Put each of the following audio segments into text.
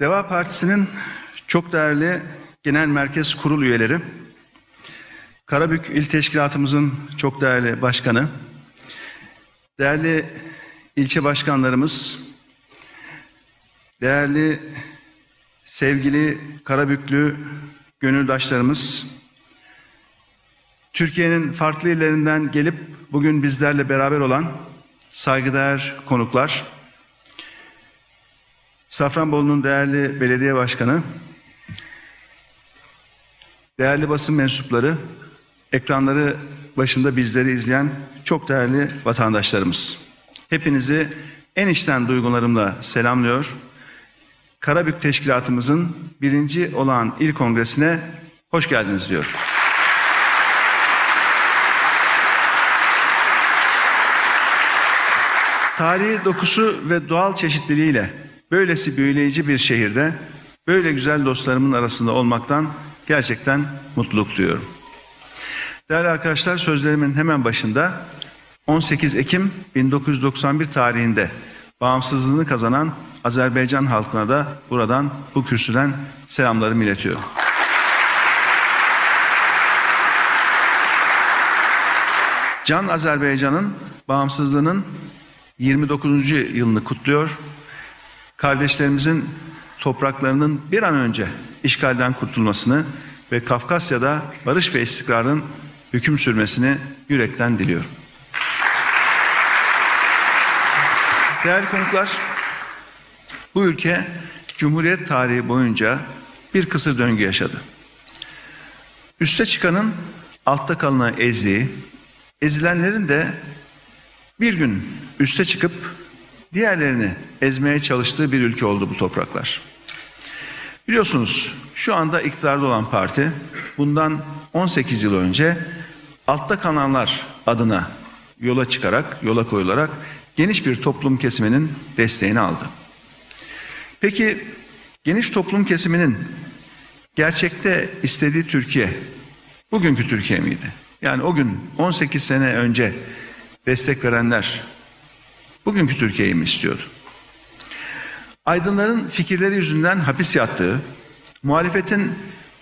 Deva Partisi'nin çok değerli genel merkez kurul üyeleri, Karabük İl Teşkilatımızın çok değerli başkanı, değerli ilçe başkanlarımız, değerli sevgili Karabüklü gönüldaşlarımız, Türkiye'nin farklı illerinden gelip bugün bizlerle beraber olan saygıdeğer konuklar, Safranbolu'nun değerli belediye başkanı, değerli basın mensupları, ekranları başında bizleri izleyen çok değerli vatandaşlarımız. Hepinizi en içten duygularımla selamlıyor. Karabük Teşkilatımızın birinci olan il kongresine hoş geldiniz diyorum. Tarihi dokusu ve doğal çeşitliliğiyle böylesi büyüleyici bir şehirde böyle güzel dostlarımın arasında olmaktan gerçekten mutluluk duyuyorum. Değerli arkadaşlar sözlerimin hemen başında 18 Ekim 1991 tarihinde bağımsızlığını kazanan Azerbaycan halkına da buradan bu kürsüden selamlarımı iletiyorum. Can Azerbaycan'ın bağımsızlığının 29. yılını kutluyor. Kardeşlerimizin topraklarının bir an önce işgalden kurtulmasını ve Kafkasya'da barış ve istikrarın hüküm sürmesini yürekten diliyorum. Değerli konuklar, bu ülke Cumhuriyet tarihi boyunca bir kısır döngü yaşadı. Üste çıkanın altta kalına ezdiği, ezilenlerin de bir gün üste çıkıp diğerlerini ezmeye çalıştığı bir ülke oldu bu topraklar. Biliyorsunuz şu anda iktidarda olan parti bundan 18 yıl önce altta kalanlar adına yola çıkarak, yola koyularak geniş bir toplum kesiminin desteğini aldı. Peki geniş toplum kesiminin gerçekte istediği Türkiye bugünkü Türkiye miydi? Yani o gün 18 sene önce destek verenler bugünkü Türkiye'yi mi istiyordu? Aydınların fikirleri yüzünden hapis yattığı, muhalefetin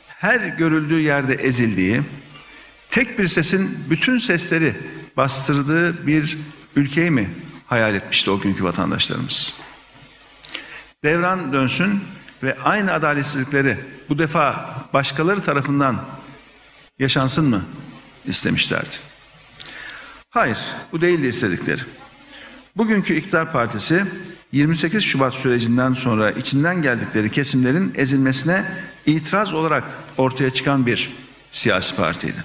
her görüldüğü yerde ezildiği, tek bir sesin bütün sesleri bastırdığı bir ülkeyi mi hayal etmişti o günkü vatandaşlarımız? Devran dönsün ve aynı adaletsizlikleri bu defa başkaları tarafından yaşansın mı istemişlerdi? Hayır, bu değildi istedikleri. Bugünkü iktidar partisi 28 Şubat sürecinden sonra içinden geldikleri kesimlerin ezilmesine itiraz olarak ortaya çıkan bir siyasi partiydi.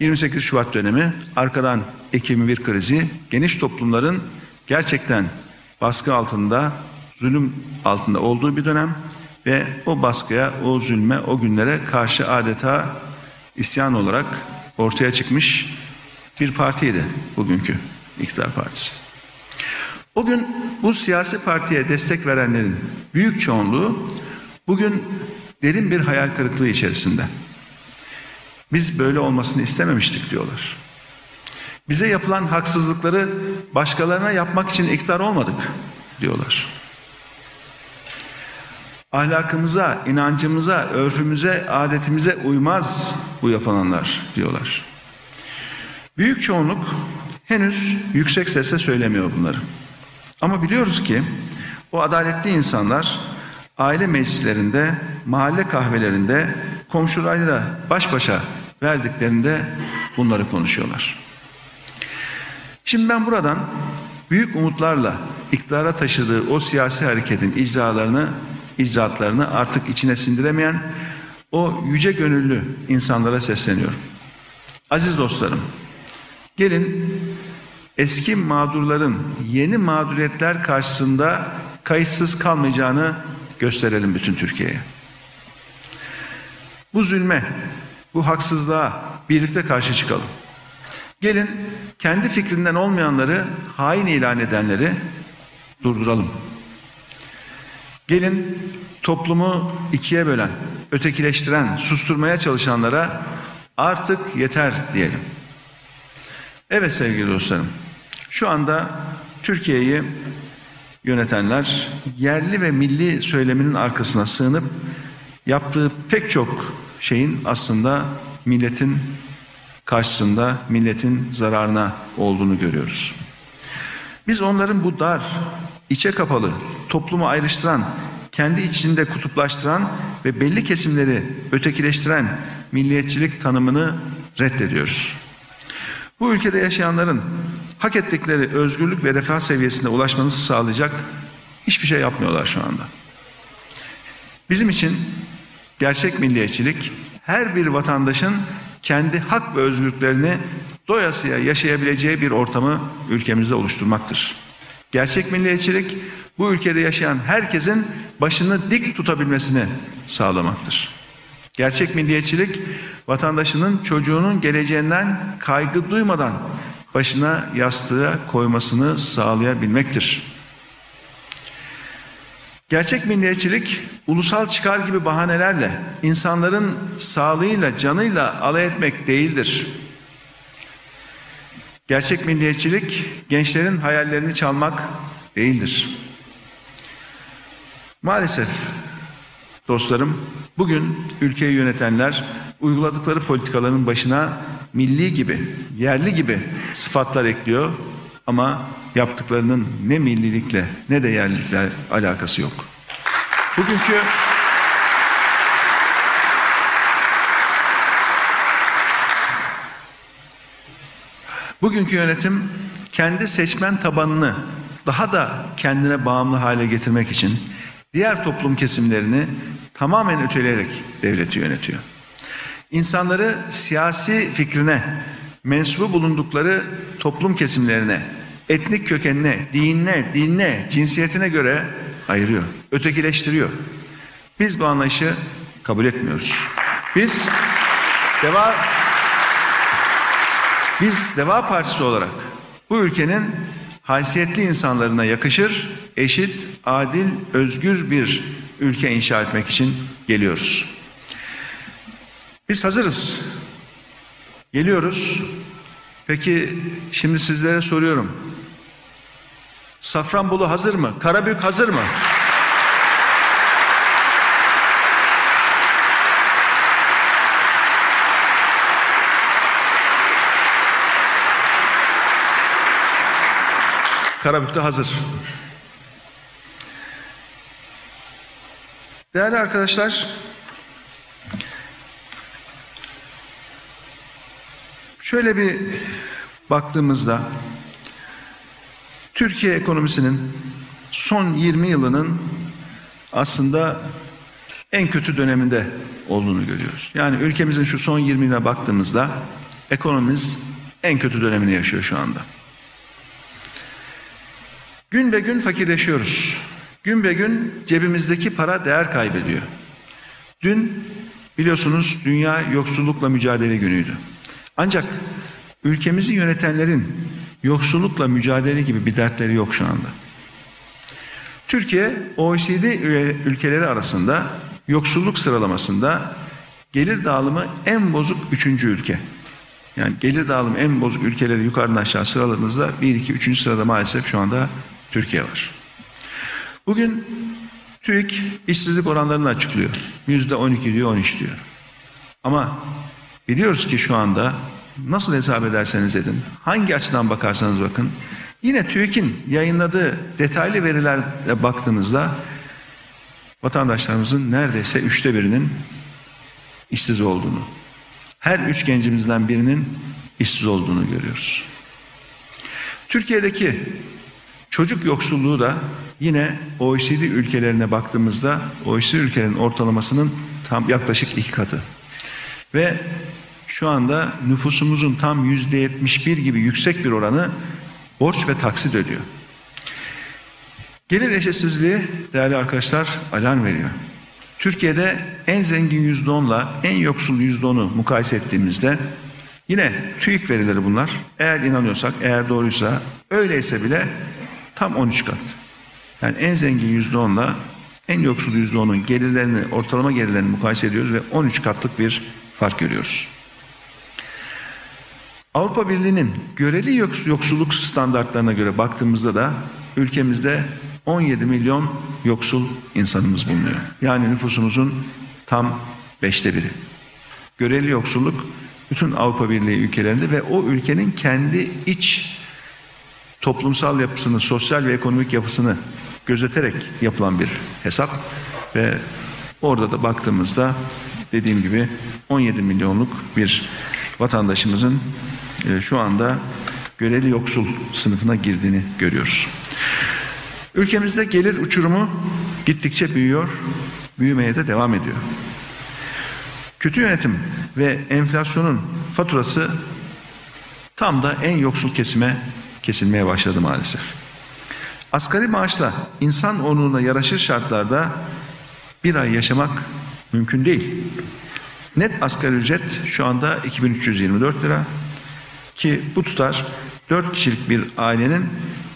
28 Şubat dönemi arkadan Ekim bir krizi geniş toplumların gerçekten baskı altında, zulüm altında olduğu bir dönem ve o baskıya, o zulme, o günlere karşı adeta isyan olarak ortaya çıkmış bir partiydi bugünkü iktidar partisi. O gün bu siyasi partiye destek verenlerin büyük çoğunluğu bugün derin bir hayal kırıklığı içerisinde. Biz böyle olmasını istememiştik diyorlar. Bize yapılan haksızlıkları başkalarına yapmak için iktidar olmadık diyorlar. Ahlakımıza, inancımıza, örfümüze, adetimize uymaz bu yapılanlar diyorlar. Büyük çoğunluk henüz yüksek sesle söylemiyor bunları. Ama biliyoruz ki o adaletli insanlar aile meclislerinde, mahalle kahvelerinde, komşularıyla baş başa verdiklerinde bunları konuşuyorlar. Şimdi ben buradan büyük umutlarla iktidara taşıdığı o siyasi hareketin icralarını, icraatlarını artık içine sindiremeyen o yüce gönüllü insanlara sesleniyorum. Aziz dostlarım, gelin eski mağdurların yeni mağduriyetler karşısında kayıtsız kalmayacağını gösterelim bütün Türkiye'ye. Bu zulme, bu haksızlığa birlikte karşı çıkalım. Gelin kendi fikrinden olmayanları hain ilan edenleri durduralım. Gelin toplumu ikiye bölen, ötekileştiren, susturmaya çalışanlara artık yeter diyelim. Evet sevgili dostlarım, şu anda Türkiye'yi yönetenler yerli ve milli söyleminin arkasına sığınıp yaptığı pek çok şeyin aslında milletin karşısında milletin zararına olduğunu görüyoruz. Biz onların bu dar, içe kapalı, toplumu ayrıştıran, kendi içinde kutuplaştıran ve belli kesimleri ötekileştiren milliyetçilik tanımını reddediyoruz. Bu ülkede yaşayanların hak ettikleri özgürlük ve refah seviyesine ulaşmanızı sağlayacak hiçbir şey yapmıyorlar şu anda. Bizim için gerçek milliyetçilik her bir vatandaşın kendi hak ve özgürlüklerini doyasıya yaşayabileceği bir ortamı ülkemizde oluşturmaktır. Gerçek milliyetçilik bu ülkede yaşayan herkesin başını dik tutabilmesini sağlamaktır. Gerçek milliyetçilik vatandaşının çocuğunun geleceğinden kaygı duymadan başına yastığa koymasını sağlayabilmektir. Gerçek milliyetçilik ulusal çıkar gibi bahanelerle insanların sağlığıyla, canıyla alay etmek değildir. Gerçek milliyetçilik gençlerin hayallerini çalmak değildir. Maalesef dostlarım bugün ülkeyi yönetenler uyguladıkları politikaların başına milli gibi, yerli gibi sıfatlar ekliyor ama yaptıklarının ne millilikle ne de yerlilikle alakası yok. Bugünkü Bugünkü yönetim kendi seçmen tabanını daha da kendine bağımlı hale getirmek için diğer toplum kesimlerini tamamen öteleyerek devleti yönetiyor. İnsanları siyasi fikrine, mensubu bulundukları toplum kesimlerine, etnik kökenine, dinine, dinine, cinsiyetine göre ayırıyor, ötekileştiriyor. Biz bu anlayışı kabul etmiyoruz. Biz deva biz Deva Partisi olarak bu ülkenin haysiyetli insanlarına yakışır, eşit, adil, özgür bir ülke inşa etmek için geliyoruz. Biz hazırız. Geliyoruz. Peki şimdi sizlere soruyorum. Safranbolu hazır mı? Karabük hazır mı? Karabük'te hazır. Değerli arkadaşlar, şöyle bir baktığımızda Türkiye ekonomisinin son 20 yılının aslında en kötü döneminde olduğunu görüyoruz. Yani ülkemizin şu son 20 yıla baktığımızda ekonomimiz en kötü dönemini yaşıyor şu anda. Gün be gün fakirleşiyoruz. Gün be gün cebimizdeki para değer kaybediyor. Dün biliyorsunuz dünya yoksullukla mücadele günüydü. Ancak ülkemizi yönetenlerin yoksullukla mücadele gibi bir dertleri yok şu anda. Türkiye OECD ülkeleri arasında yoksulluk sıralamasında gelir dağılımı en bozuk üçüncü ülke. Yani gelir dağılımı en bozuk ülkeleri yukarıdan aşağı sıraladığınızda 1, 2, 3. sırada maalesef şu anda Türkiye var. Bugün TÜİK işsizlik oranlarını açıklıyor. Yüzde 12 diyor, 13 diyor. Ama biliyoruz ki şu anda nasıl hesap ederseniz edin, hangi açıdan bakarsanız bakın, yine TÜİK'in yayınladığı detaylı verilere baktığınızda vatandaşlarımızın neredeyse üçte birinin işsiz olduğunu, her üç gencimizden birinin işsiz olduğunu görüyoruz. Türkiye'deki Çocuk yoksulluğu da yine OECD ülkelerine baktığımızda OECD ülkelerin ortalamasının tam yaklaşık iki katı. Ve şu anda nüfusumuzun tam yüzde yetmiş bir gibi yüksek bir oranı borç ve taksit ödüyor. Gelir eşitsizliği değerli arkadaşlar alarm veriyor. Türkiye'de en zengin yüzde onla en yoksul yüzde onu mukayese ettiğimizde yine TÜİK verileri bunlar. Eğer inanıyorsak, eğer doğruysa öyleyse bile Tam 13 kat. Yani en zengin yüzde onla en yoksul yüzde onun gelirlerini, ortalama gelirlerini mukayese ediyoruz ve 13 katlık bir fark görüyoruz. Avrupa Birliği'nin göreli yoksulluk standartlarına göre baktığımızda da ülkemizde 17 milyon yoksul insanımız bulunuyor. Yani nüfusumuzun tam beşte biri. Göreli yoksulluk bütün Avrupa Birliği ülkelerinde ve o ülkenin kendi iç toplumsal yapısını, sosyal ve ekonomik yapısını gözeterek yapılan bir hesap ve orada da baktığımızda dediğim gibi 17 milyonluk bir vatandaşımızın e, şu anda göreli yoksul sınıfına girdiğini görüyoruz. Ülkemizde gelir uçurumu gittikçe büyüyor, büyümeye de devam ediyor. Kötü yönetim ve enflasyonun faturası tam da en yoksul kesime kesilmeye başladı maalesef. Asgari maaşla insan onuruna yaraşır şartlarda bir ay yaşamak mümkün değil. Net asgari ücret şu anda 2324 lira ki bu tutar 4 kişilik bir ailenin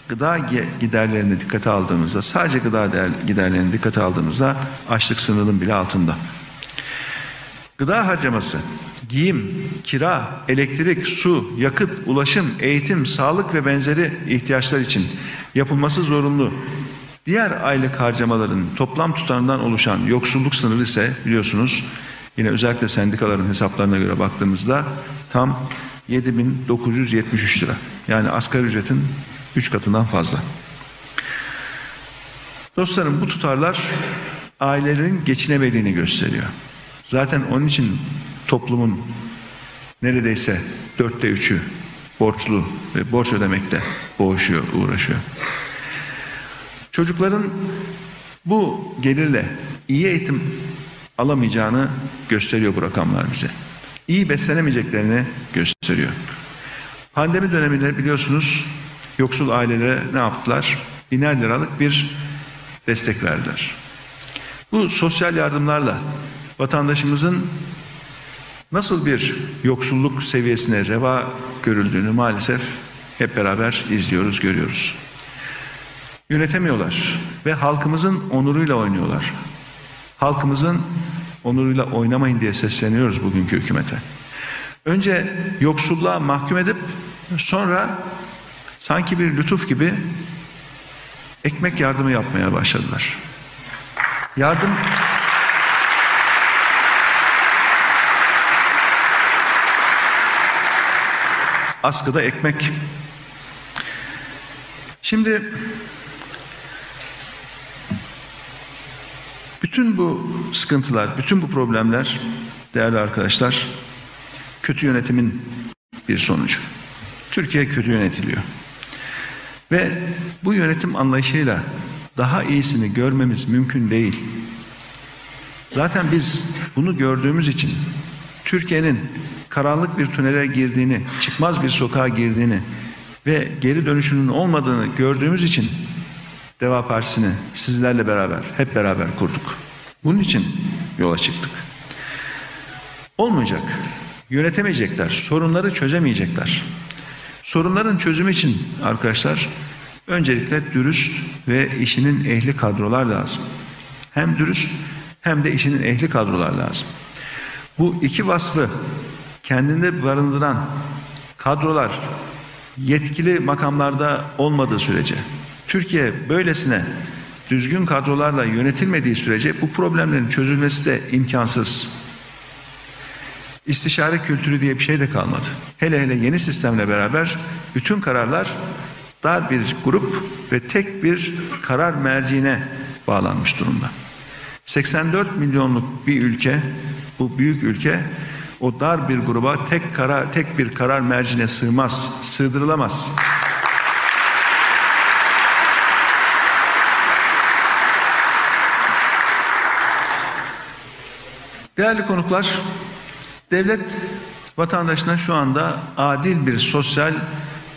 gıda giderlerini dikkate aldığımızda sadece gıda giderlerini dikkate aldığımızda açlık sınırının bile altında. Gıda harcaması, giyim, kira, elektrik, su, yakıt, ulaşım, eğitim, sağlık ve benzeri ihtiyaçlar için yapılması zorunlu. Diğer aylık harcamaların toplam tutarından oluşan yoksulluk sınırı ise biliyorsunuz yine özellikle sendikaların hesaplarına göre baktığımızda tam 7973 lira. Yani asgari ücretin 3 katından fazla. Dostlarım bu tutarlar ailelerin geçinemediğini gösteriyor. Zaten onun için toplumun neredeyse dörtte üçü borçlu ve borç ödemekle boğuşuyor, uğraşıyor. Çocukların bu gelirle iyi eğitim alamayacağını gösteriyor bu rakamlar bize. İyi beslenemeyeceklerini gösteriyor. Pandemi döneminde biliyorsunuz yoksul ailelere ne yaptılar? Biner liralık bir destek verdiler. Bu sosyal yardımlarla vatandaşımızın nasıl bir yoksulluk seviyesine reva görüldüğünü maalesef hep beraber izliyoruz, görüyoruz. Yönetemiyorlar ve halkımızın onuruyla oynuyorlar. Halkımızın onuruyla oynamayın diye sesleniyoruz bugünkü hükümete. Önce yoksulluğa mahkum edip sonra sanki bir lütuf gibi ekmek yardımı yapmaya başladılar. Yardım askıda ekmek. Şimdi bütün bu sıkıntılar, bütün bu problemler değerli arkadaşlar kötü yönetimin bir sonucu. Türkiye kötü yönetiliyor. Ve bu yönetim anlayışıyla daha iyisini görmemiz mümkün değil. Zaten biz bunu gördüğümüz için Türkiye'nin karanlık bir tünele girdiğini, çıkmaz bir sokağa girdiğini ve geri dönüşünün olmadığını gördüğümüz için Deva Partisi'ni sizlerle beraber, hep beraber kurduk. Bunun için yola çıktık. Olmayacak. Yönetemeyecekler. Sorunları çözemeyecekler. Sorunların çözümü için arkadaşlar öncelikle dürüst ve işinin ehli kadrolar lazım. Hem dürüst hem de işinin ehli kadrolar lazım. Bu iki vasfı kendinde barındıran kadrolar yetkili makamlarda olmadığı sürece Türkiye böylesine düzgün kadrolarla yönetilmediği sürece bu problemlerin çözülmesi de imkansız. İstişare kültürü diye bir şey de kalmadı. Hele hele yeni sistemle beraber bütün kararlar dar bir grup ve tek bir karar merciine bağlanmış durumda. 84 milyonluk bir ülke, bu büyük ülke o dar bir gruba tek karar tek bir karar mercine sığmaz, sığdırılamaz. Değerli konuklar, devlet vatandaşına şu anda adil bir sosyal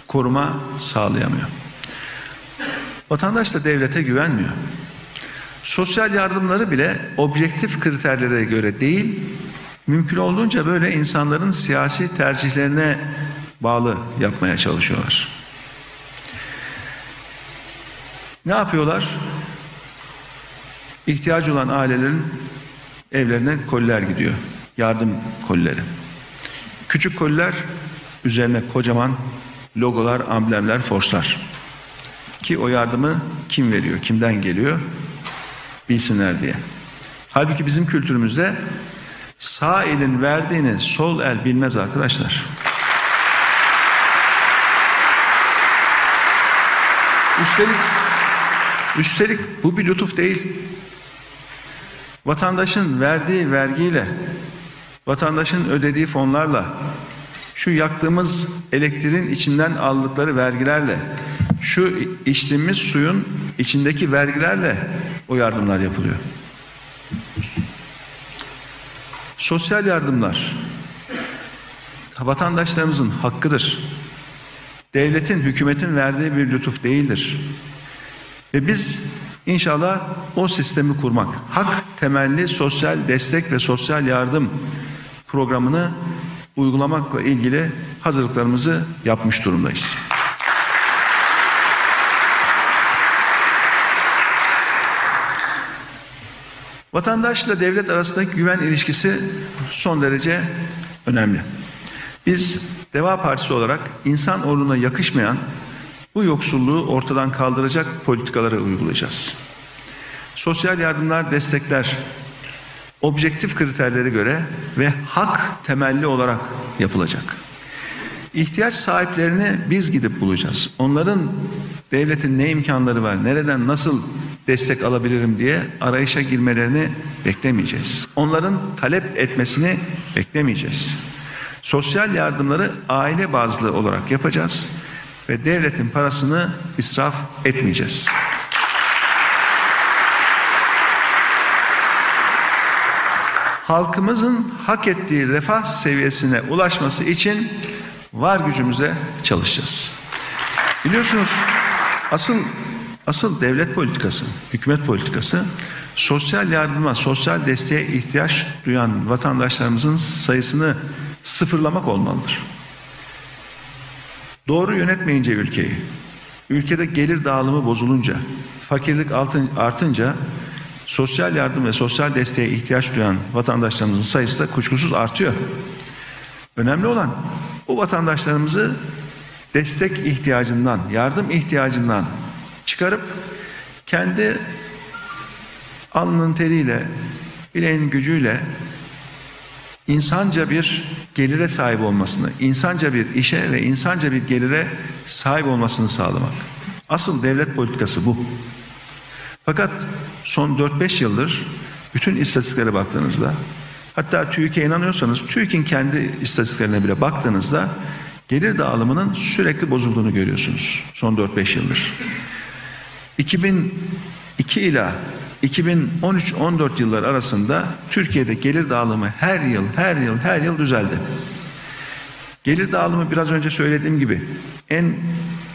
koruma sağlayamıyor. Vatandaş da devlete güvenmiyor. Sosyal yardımları bile objektif kriterlere göre değil, mümkün olduğunca böyle insanların siyasi tercihlerine bağlı yapmaya çalışıyorlar. Ne yapıyorlar? İhtiyacı olan ailelerin evlerine koller gidiyor. Yardım kolleri. Küçük koller üzerine kocaman logolar, amblemler, forslar. Ki o yardımı kim veriyor, kimden geliyor bilsinler diye. Halbuki bizim kültürümüzde sağ elin verdiğini sol el bilmez arkadaşlar. Üstelik üstelik bu bir lütuf değil. Vatandaşın verdiği vergiyle, vatandaşın ödediği fonlarla, şu yaktığımız elektriğin içinden aldıkları vergilerle, şu içtiğimiz suyun içindeki vergilerle o yardımlar yapılıyor. Sosyal yardımlar vatandaşlarımızın hakkıdır. Devletin, hükümetin verdiği bir lütuf değildir. Ve biz inşallah o sistemi kurmak, hak temelli sosyal destek ve sosyal yardım programını uygulamakla ilgili hazırlıklarımızı yapmış durumdayız. Vatandaşla devlet arasındaki güven ilişkisi son derece önemli. Biz Deva Partisi olarak insan onuruna yakışmayan bu yoksulluğu ortadan kaldıracak politikaları uygulayacağız. Sosyal yardımlar, destekler objektif kriterlere göre ve hak temelli olarak yapılacak. İhtiyaç sahiplerini biz gidip bulacağız. Onların devletin ne imkanları var, nereden nasıl destek alabilirim diye arayışa girmelerini beklemeyeceğiz. Onların talep etmesini beklemeyeceğiz. Sosyal yardımları aile bazlı olarak yapacağız ve devletin parasını israf etmeyeceğiz. Halkımızın hak ettiği refah seviyesine ulaşması için var gücümüze çalışacağız. Biliyorsunuz asıl asıl devlet politikası, hükümet politikası sosyal yardıma, sosyal desteğe ihtiyaç duyan vatandaşlarımızın sayısını sıfırlamak olmalıdır. Doğru yönetmeyince ülkeyi, ülkede gelir dağılımı bozulunca, fakirlik artınca sosyal yardım ve sosyal desteğe ihtiyaç duyan vatandaşlarımızın sayısı da kuşkusuz artıyor. Önemli olan bu vatandaşlarımızı destek ihtiyacından, yardım ihtiyacından çıkarıp kendi alnının teriyle, bileğin gücüyle insanca bir gelire sahip olmasını, insanca bir işe ve insanca bir gelire sahip olmasını sağlamak. Asıl devlet politikası bu. Fakat son 4-5 yıldır bütün istatistiklere baktığınızda hatta TÜİK'e inanıyorsanız TÜİK'in kendi istatistiklerine bile baktığınızda gelir dağılımının sürekli bozulduğunu görüyorsunuz son 4-5 yıldır. 2002 ila 2013-14 yıllar arasında Türkiye'de gelir dağılımı her yıl, her yıl, her yıl düzeldi. Gelir dağılımı biraz önce söylediğim gibi en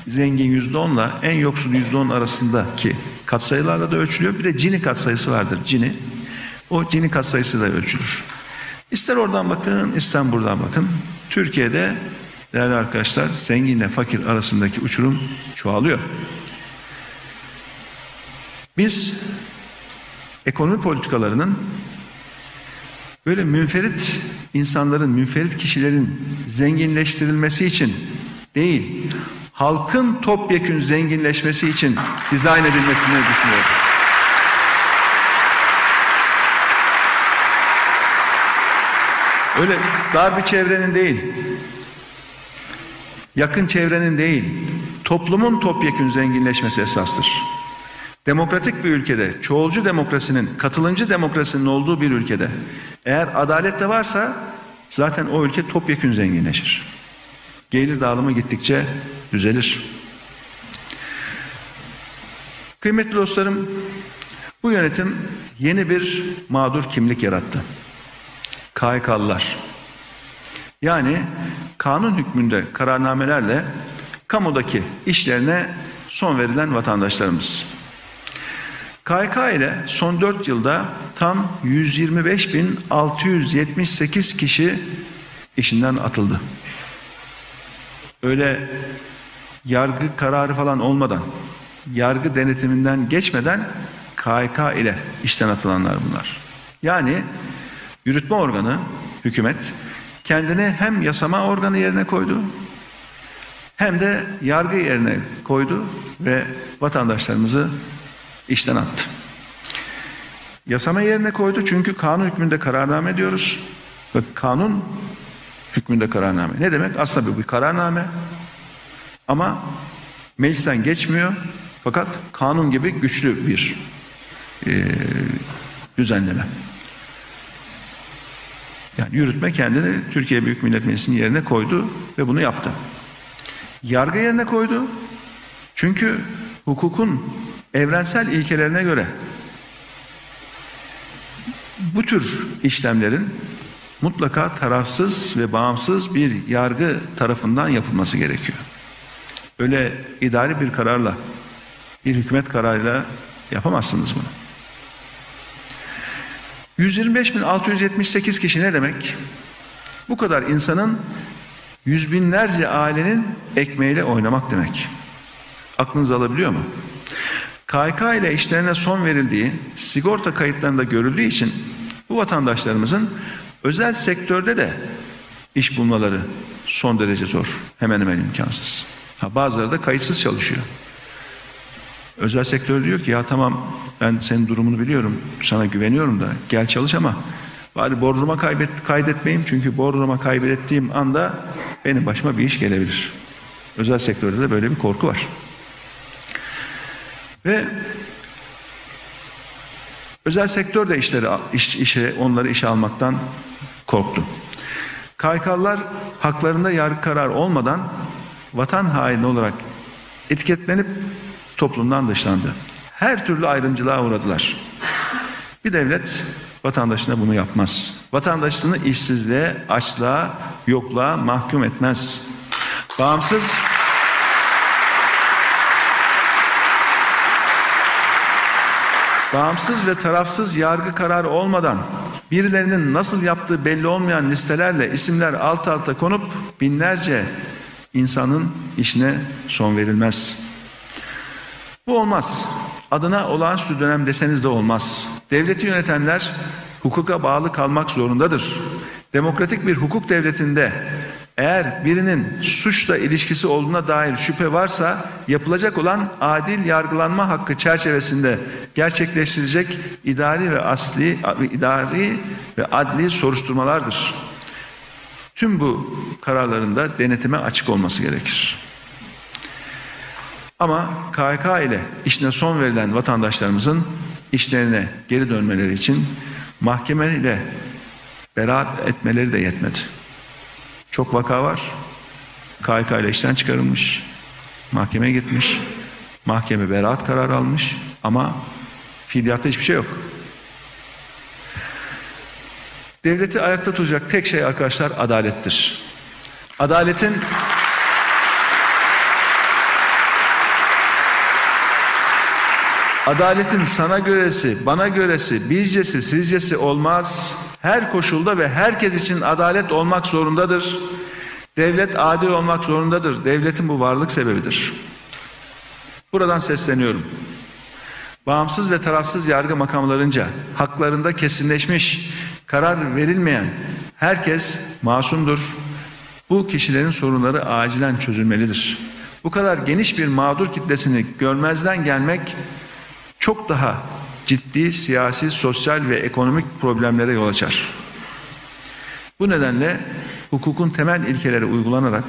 zengin yüzde onla en yoksul yüzde on arasındaki katsayılarla da ölçülüyor. Bir de Cini katsayısı vardır. Cini. O Cini katsayısı da ölçülür. İster oradan bakın, ister buradan bakın. Türkiye'de değerli arkadaşlar zenginle fakir arasındaki uçurum çoğalıyor. Biz ekonomi politikalarının böyle münferit insanların, münferit kişilerin zenginleştirilmesi için değil, halkın topyekün zenginleşmesi için dizayn edilmesini düşünüyoruz. Öyle dar bir çevrenin değil, yakın çevrenin değil, toplumun topyekün zenginleşmesi esastır. Demokratik bir ülkede, çoğulcu demokrasinin, katılımcı demokrasinin olduğu bir ülkede eğer adalet de varsa zaten o ülke topyekün zenginleşir. Gelir dağılımı gittikçe düzelir. Kıymetli dostlarım, bu yönetim yeni bir mağdur kimlik yarattı. KHK'lılar. Yani kanun hükmünde kararnamelerle kamudaki işlerine son verilen vatandaşlarımız. KHK ile son 4 yılda tam 125.678 kişi işinden atıldı. Öyle yargı kararı falan olmadan, yargı denetiminden geçmeden KHK ile işten atılanlar bunlar. Yani yürütme organı, hükümet kendini hem yasama organı yerine koydu hem de yargı yerine koydu ve vatandaşlarımızı işten attı. Yasama yerine koydu çünkü kanun hükmünde kararname diyoruz. Ve kanun hükmünde kararname. Ne demek? Aslında bu bir kararname ama meclisten geçmiyor fakat kanun gibi güçlü bir e, düzenleme. Yani yürütme kendini Türkiye Büyük Millet Meclisi'nin yerine koydu ve bunu yaptı. Yargı yerine koydu. Çünkü hukukun evrensel ilkelerine göre bu tür işlemlerin mutlaka tarafsız ve bağımsız bir yargı tarafından yapılması gerekiyor. Öyle idari bir kararla, bir hükümet kararıyla yapamazsınız bunu. 125.678 kişi ne demek? Bu kadar insanın yüz binlerce ailenin ekmeğiyle oynamak demek. Aklınız alabiliyor mu? KK ile işlerine son verildiği sigorta kayıtlarında görüldüğü için bu vatandaşlarımızın özel sektörde de iş bulmaları son derece zor. Hemen hemen imkansız. Ha, bazıları da kayıtsız çalışıyor. Özel sektör diyor ki ya tamam ben senin durumunu biliyorum sana güveniyorum da gel çalış ama bari bordroma kaybet, kaydetmeyeyim çünkü bordroma kaybettiğim anda benim başıma bir iş gelebilir. Özel sektörde de böyle bir korku var. Ve özel sektör de işleri, iş, işe, onları işe almaktan korktu. KYK'lılar haklarında yargı kararı olmadan vatan haini olarak etiketlenip toplumdan dışlandı. Her türlü ayrımcılığa uğradılar. Bir devlet vatandaşına bunu yapmaz. Vatandaşını işsizliğe, açlığa, yokluğa mahkum etmez. Bağımsız bağımsız ve tarafsız yargı kararı olmadan birilerinin nasıl yaptığı belli olmayan listelerle isimler alt alta konup binlerce insanın işine son verilmez. Bu olmaz. Adına olağanüstü dönem deseniz de olmaz. Devleti yönetenler hukuka bağlı kalmak zorundadır. Demokratik bir hukuk devletinde eğer birinin suçla ilişkisi olduğuna dair şüphe varsa yapılacak olan adil yargılanma hakkı çerçevesinde gerçekleştirecek idari ve asli idari ve adli soruşturmalardır. Tüm bu kararlarında denetime açık olması gerekir. Ama KHK ile işine son verilen vatandaşlarımızın işlerine geri dönmeleri için mahkeme ile beraat etmeleri de yetmedi. Çok vaka var. KHK ile işten çıkarılmış. Mahkemeye gitmiş. Mahkeme beraat kararı almış. Ama fiiliyatta hiçbir şey yok. Devleti ayakta tutacak tek şey arkadaşlar adalettir. Adaletin Adaletin sana göresi, bana göresi, bizcesi, sizcesi olmaz. Her koşulda ve herkes için adalet olmak zorundadır. Devlet adil olmak zorundadır. Devletin bu varlık sebebidir. Buradan sesleniyorum. Bağımsız ve tarafsız yargı makamlarınca haklarında kesinleşmiş, karar verilmeyen herkes masumdur. Bu kişilerin sorunları acilen çözülmelidir. Bu kadar geniş bir mağdur kitlesini görmezden gelmek çok daha ciddi siyasi, sosyal ve ekonomik problemlere yol açar. Bu nedenle hukukun temel ilkeleri uygulanarak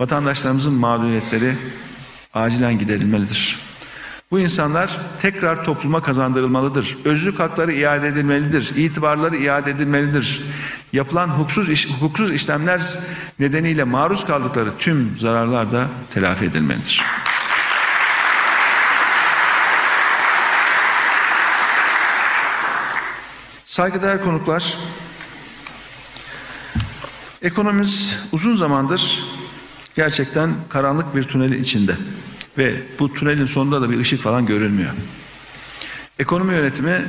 vatandaşlarımızın mağduriyetleri acilen giderilmelidir. Bu insanlar tekrar topluma kazandırılmalıdır. Özlük hakları iade edilmelidir. İtibarları iade edilmelidir. Yapılan hukuksuz, iş, hukuksuz işlemler nedeniyle maruz kaldıkları tüm zararlar da telafi edilmelidir. Saygıdeğer konuklar, ekonomimiz uzun zamandır gerçekten karanlık bir tüneli içinde ve bu tünelin sonunda da bir ışık falan görülmüyor. Ekonomi yönetimi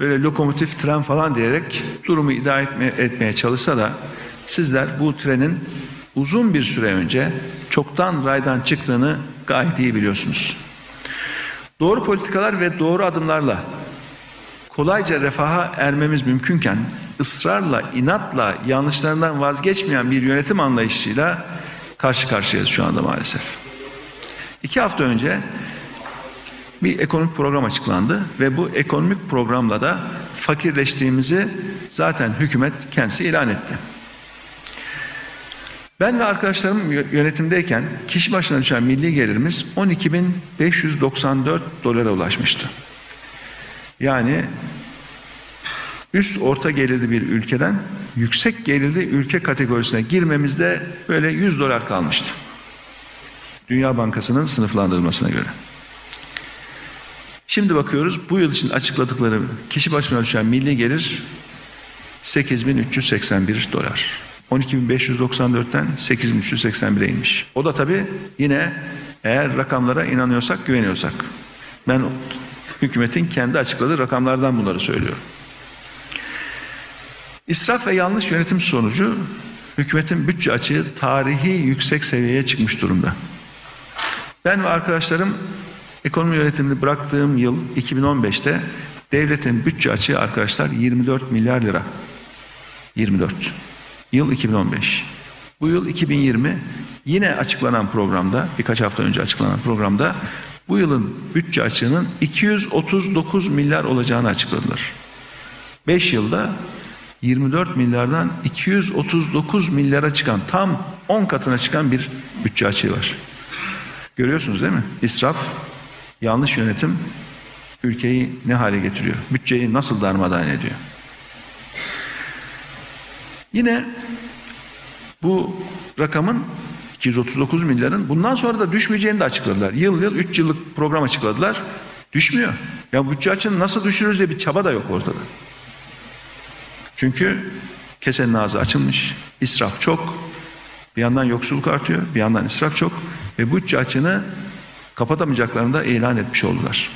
böyle lokomotif tren falan diyerek durumu idare etmeye, etmeye çalışsa da sizler bu trenin uzun bir süre önce çoktan raydan çıktığını gayet iyi biliyorsunuz. Doğru politikalar ve doğru adımlarla kolayca refaha ermemiz mümkünken ısrarla, inatla, yanlışlarından vazgeçmeyen bir yönetim anlayışıyla karşı karşıyayız şu anda maalesef. İki hafta önce bir ekonomik program açıklandı ve bu ekonomik programla da fakirleştiğimizi zaten hükümet kendisi ilan etti. Ben ve arkadaşlarım yönetimdeyken kişi başına düşen milli gelirimiz 12.594 dolara ulaşmıştı. Yani üst orta gelirli bir ülkeden yüksek gelirli ülke kategorisine girmemizde böyle 100 dolar kalmıştı. Dünya Bankası'nın sınıflandırmasına göre. Şimdi bakıyoruz bu yıl için açıkladıkları kişi başına düşen milli gelir 8381 dolar. 12.594'ten 8.381'e inmiş. O da tabii yine eğer rakamlara inanıyorsak, güveniyorsak. Ben hükümetin kendi açıkladığı rakamlardan bunları söylüyorum. İsraf ve yanlış yönetim sonucu hükümetin bütçe açığı tarihi yüksek seviyeye çıkmış durumda. Ben ve arkadaşlarım ekonomi yönetimini bıraktığım yıl 2015'te devletin bütçe açığı arkadaşlar 24 milyar lira. 24. Yıl 2015. Bu yıl 2020 yine açıklanan programda birkaç hafta önce açıklanan programda bu yılın bütçe açığının 239 milyar olacağını açıkladılar. 5 yılda 24 milyardan 239 milyara çıkan tam 10 katına çıkan bir bütçe açığı var. Görüyorsunuz değil mi? İsraf, yanlış yönetim ülkeyi ne hale getiriyor? Bütçeyi nasıl darmadağın ediyor? Yine bu rakamın 239 milyarın bundan sonra da düşmeyeceğini de açıkladılar. Yıl yıl 3 yıllık program açıkladılar. Düşmüyor. Ya bütçe açını nasıl düşürürüz diye bir çaba da yok ortada. Çünkü kesenin ağzı açılmış. İsraf çok. Bir yandan yoksulluk artıyor. Bir yandan israf çok. Ve bütçe açını kapatamayacaklarını da ilan etmiş oldular.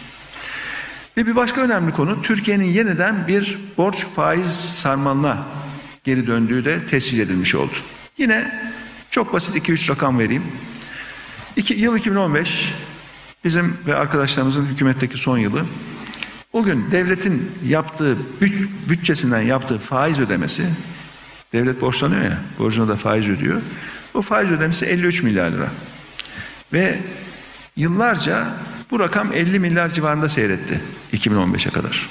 Ve bir başka önemli konu Türkiye'nin yeniden bir borç faiz sarmalına geri döndüğü de tescil edilmiş oldu. Yine çok basit 2-3 rakam vereyim. İki, yıl 2015 bizim ve arkadaşlarımızın hükümetteki son yılı. O gün devletin yaptığı bütçesinden yaptığı faiz ödemesi devlet borçlanıyor ya borcuna da faiz ödüyor. O faiz ödemesi 53 milyar lira. Ve yıllarca bu rakam 50 milyar civarında seyretti 2015'e kadar.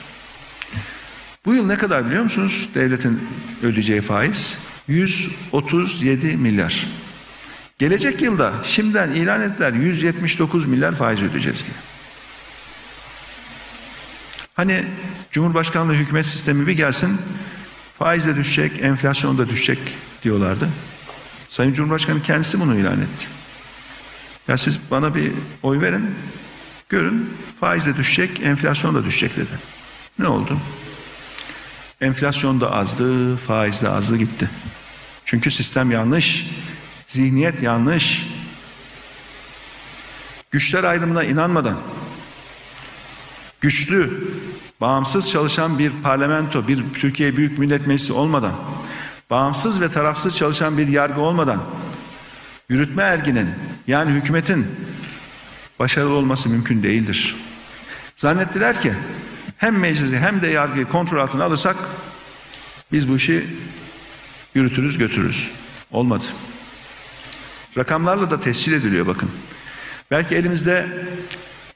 Bu yıl ne kadar biliyor musunuz devletin ödeyeceği faiz? 137 milyar. Gelecek yılda şimdiden ilan ettiler 179 milyar faiz ödeyeceğiz diye. Hani Cumhurbaşkanlığı hükümet sistemi bir gelsin faiz de düşecek, enflasyon da düşecek diyorlardı. Sayın Cumhurbaşkanı kendisi bunu ilan etti. Ya siz bana bir oy verin, görün faiz de düşecek, enflasyon da düşecek dedi. Ne oldu? Enflasyon da azdı, faiz de azdı gitti. Çünkü sistem yanlış, zihniyet yanlış. Güçler ayrımına inanmadan, güçlü, bağımsız çalışan bir parlamento, bir Türkiye Büyük Millet Meclisi olmadan, bağımsız ve tarafsız çalışan bir yargı olmadan, yürütme erginin yani hükümetin başarılı olması mümkün değildir. Zannettiler ki hem meclisi hem de yargıyı kontrol altına alırsak biz bu işi yürütürüz götürürüz. Olmadı. Rakamlarla da tescil ediliyor bakın. Belki elimizde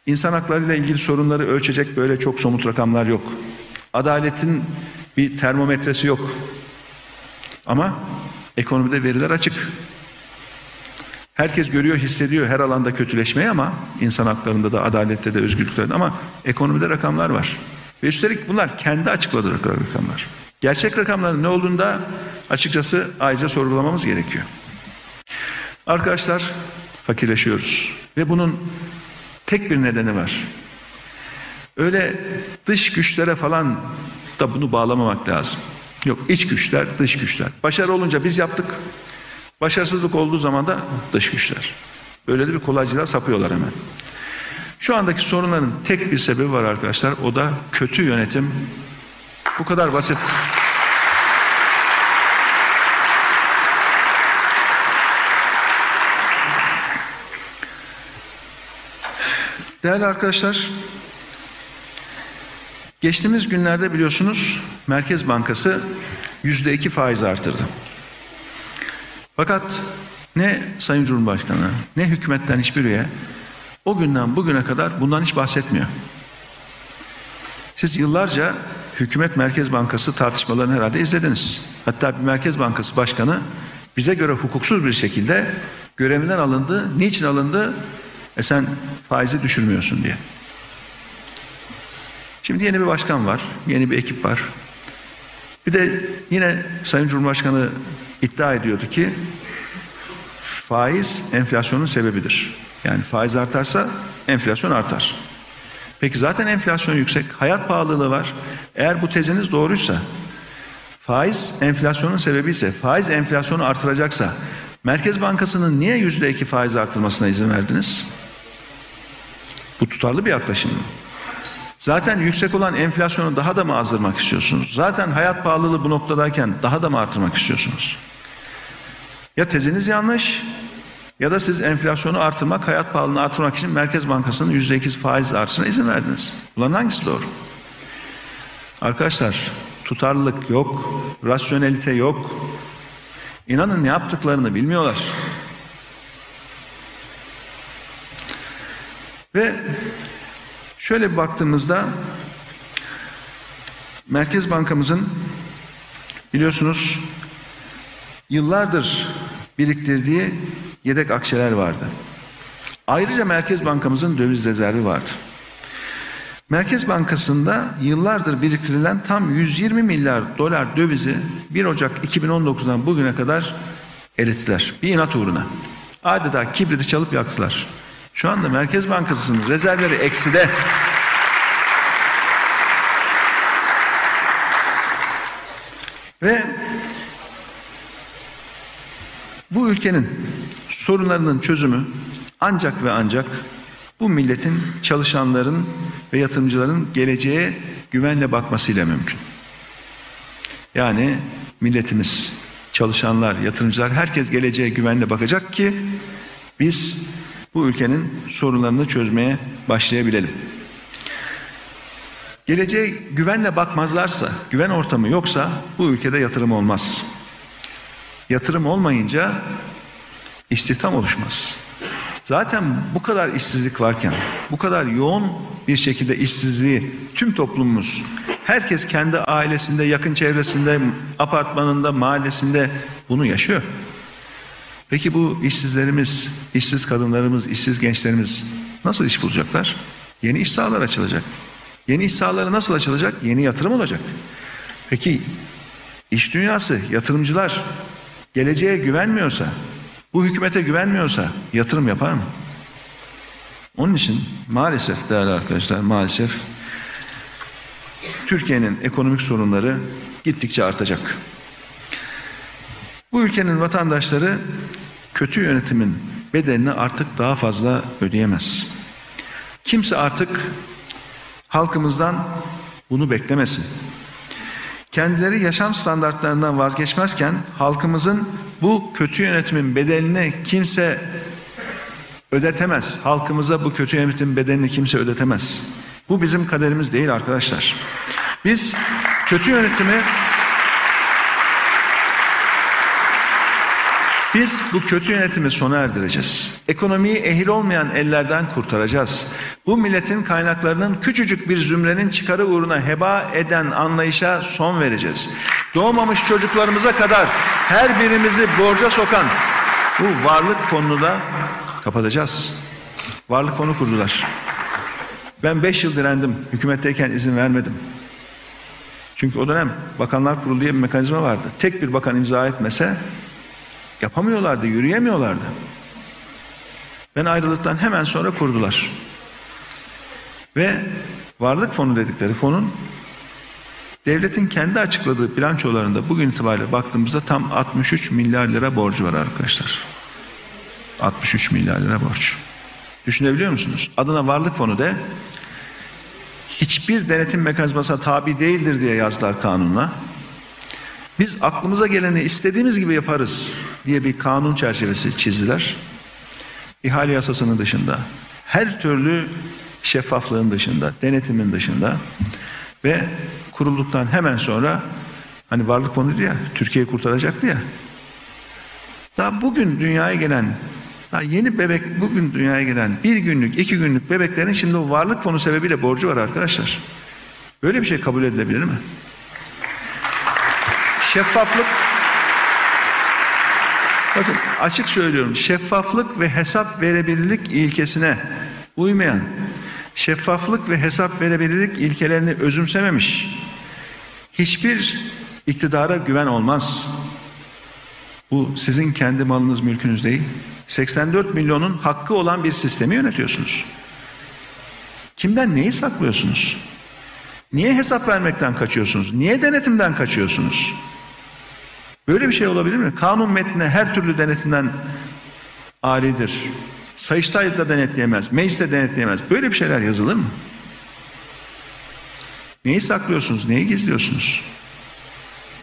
insan haklarıyla ilgili sorunları ölçecek böyle çok somut rakamlar yok. Adaletin bir termometresi yok. Ama ekonomide veriler açık. Herkes görüyor, hissediyor her alanda kötüleşmeyi ama insan haklarında da, adalette de, özgürlüklerde ama ekonomide rakamlar var. Ve üstelik bunlar kendi açıkladığı rakamlar. Gerçek rakamların ne olduğunu da açıkçası ayrıca sorgulamamız gerekiyor. Arkadaşlar fakirleşiyoruz ve bunun tek bir nedeni var. Öyle dış güçlere falan da bunu bağlamamak lazım. Yok iç güçler, dış güçler. Başarı olunca biz yaptık. Başarısızlık olduğu zaman da dış güçler. Böyle de bir kolaycılığa sapıyorlar hemen. Şu andaki sorunların tek bir sebebi var arkadaşlar. O da kötü yönetim. Bu kadar basit. Değerli arkadaşlar, geçtiğimiz günlerde biliyorsunuz Merkez Bankası yüzde iki faiz artırdı. Fakat ne Sayın Cumhurbaşkanı ne hükümetten hiçbir üye o günden bugüne kadar bundan hiç bahsetmiyor. Siz yıllarca hükümet Merkez Bankası tartışmalarını herhalde izlediniz. Hatta bir Merkez Bankası Başkanı bize göre hukuksuz bir şekilde görevinden alındı. Niçin alındı? E sen faizi düşürmüyorsun diye. Şimdi yeni bir başkan var, yeni bir ekip var. Bir de yine Sayın Cumhurbaşkanı iddia ediyordu ki faiz enflasyonun sebebidir. Yani faiz artarsa enflasyon artar. Peki zaten enflasyon yüksek, hayat pahalılığı var. Eğer bu teziniz doğruysa, faiz enflasyonun sebebi ise, faiz enflasyonu artıracaksa, Merkez Bankası'nın niye yüzde iki faiz artırmasına izin verdiniz? Bu tutarlı bir yaklaşım mı? Zaten yüksek olan enflasyonu daha da mı azdırmak istiyorsunuz? Zaten hayat pahalılığı bu noktadayken daha da mı artırmak istiyorsunuz? Ya teziniz yanlış ya da siz enflasyonu artırmak, hayat pahalılığını artırmak için Merkez Bankası'nın yüzde iki faiz artışına izin verdiniz. Bunların hangisi doğru? Arkadaşlar tutarlılık yok, rasyonelite yok. İnanın ne yaptıklarını bilmiyorlar. Ve şöyle bir baktığımızda Merkez Bankamızın biliyorsunuz yıllardır biriktirdiği yedek akçeler vardı. Ayrıca Merkez Bankamızın döviz rezervi vardı. Merkez Bankası'nda yıllardır biriktirilen tam 120 milyar dolar dövizi 1 Ocak 2019'dan bugüne kadar erittiler. Bir inat uğruna. Adeta kibriti çalıp yaktılar. Şu anda Merkez Bankası'nın rezervleri ekside. Ve bu ülkenin sorunlarının çözümü ancak ve ancak bu milletin çalışanların ve yatırımcıların geleceğe güvenle bakmasıyla mümkün. Yani milletimiz, çalışanlar, yatırımcılar herkes geleceğe güvenle bakacak ki biz bu ülkenin sorunlarını çözmeye başlayabilelim. Geleceğe güvenle bakmazlarsa, güven ortamı yoksa bu ülkede yatırım olmaz. Yatırım olmayınca istihdam oluşmaz. Zaten bu kadar işsizlik varken, bu kadar yoğun bir şekilde işsizliği tüm toplumumuz, herkes kendi ailesinde, yakın çevresinde, apartmanında, mahallesinde bunu yaşıyor. Peki bu işsizlerimiz, işsiz kadınlarımız, işsiz gençlerimiz nasıl iş bulacaklar? Yeni iş sahaları açılacak. Yeni iş sahaları nasıl açılacak? Yeni yatırım olacak. Peki iş dünyası, yatırımcılar geleceğe güvenmiyorsa, bu hükümete güvenmiyorsa yatırım yapar mı? Onun için maalesef değerli arkadaşlar maalesef Türkiye'nin ekonomik sorunları gittikçe artacak. Bu ülkenin vatandaşları kötü yönetimin bedelini artık daha fazla ödeyemez. Kimse artık halkımızdan bunu beklemesin. Kendileri yaşam standartlarından vazgeçmezken halkımızın bu kötü yönetimin bedelini kimse ödetemez. Halkımıza bu kötü yönetimin bedelini kimse ödetemez. Bu bizim kaderimiz değil arkadaşlar. Biz kötü yönetimi Biz bu kötü yönetimi sona erdireceğiz. Ekonomiyi ehil olmayan ellerden kurtaracağız. Bu milletin kaynaklarının küçücük bir zümrenin çıkarı uğruna heba eden anlayışa son vereceğiz. Doğmamış çocuklarımıza kadar her birimizi borca sokan bu varlık fonunu da kapatacağız. Varlık fonu kurdular. Ben beş yıl direndim. Hükümetteyken izin vermedim. Çünkü o dönem Bakanlar Kurulu diye bir mekanizma vardı. Tek bir bakan imza etmese Yapamıyorlardı, yürüyemiyorlardı. Ben ayrılıktan hemen sonra kurdular. Ve varlık fonu dedikleri fonun devletin kendi açıkladığı bilançolarında bugün itibariyle baktığımızda tam 63 milyar lira borcu var arkadaşlar. 63 milyar lira borç. Düşünebiliyor musunuz? Adına varlık fonu de hiçbir denetim mekanizmasına tabi değildir diye yazdılar kanunla. Biz aklımıza geleni istediğimiz gibi yaparız diye bir kanun çerçevesi çizdiler. İhale yasasının dışında, her türlü şeffaflığın dışında, denetimin dışında ve kurulduktan hemen sonra hani varlık fonu ya Türkiye'yi kurtaracaktı ya Daha bugün dünyaya gelen, daha yeni bebek bugün dünyaya gelen bir günlük, iki günlük bebeklerin şimdi o varlık fonu sebebiyle borcu var arkadaşlar. Böyle bir şey kabul edilebilir mi? Şeffaflık Bakın açık söylüyorum şeffaflık ve hesap verebilirlik ilkesine uymayan, şeffaflık ve hesap verebilirlik ilkelerini özümsememiş hiçbir iktidara güven olmaz. Bu sizin kendi malınız mülkünüz değil. 84 milyonun hakkı olan bir sistemi yönetiyorsunuz. Kimden neyi saklıyorsunuz? Niye hesap vermekten kaçıyorsunuz? Niye denetimden kaçıyorsunuz? Böyle bir şey olabilir mi? Kanun metnine her türlü denetimden aridir. Sayıştay da denetleyemez, meclis de denetleyemez. Böyle bir şeyler yazılır mı? Neyi saklıyorsunuz, neyi gizliyorsunuz?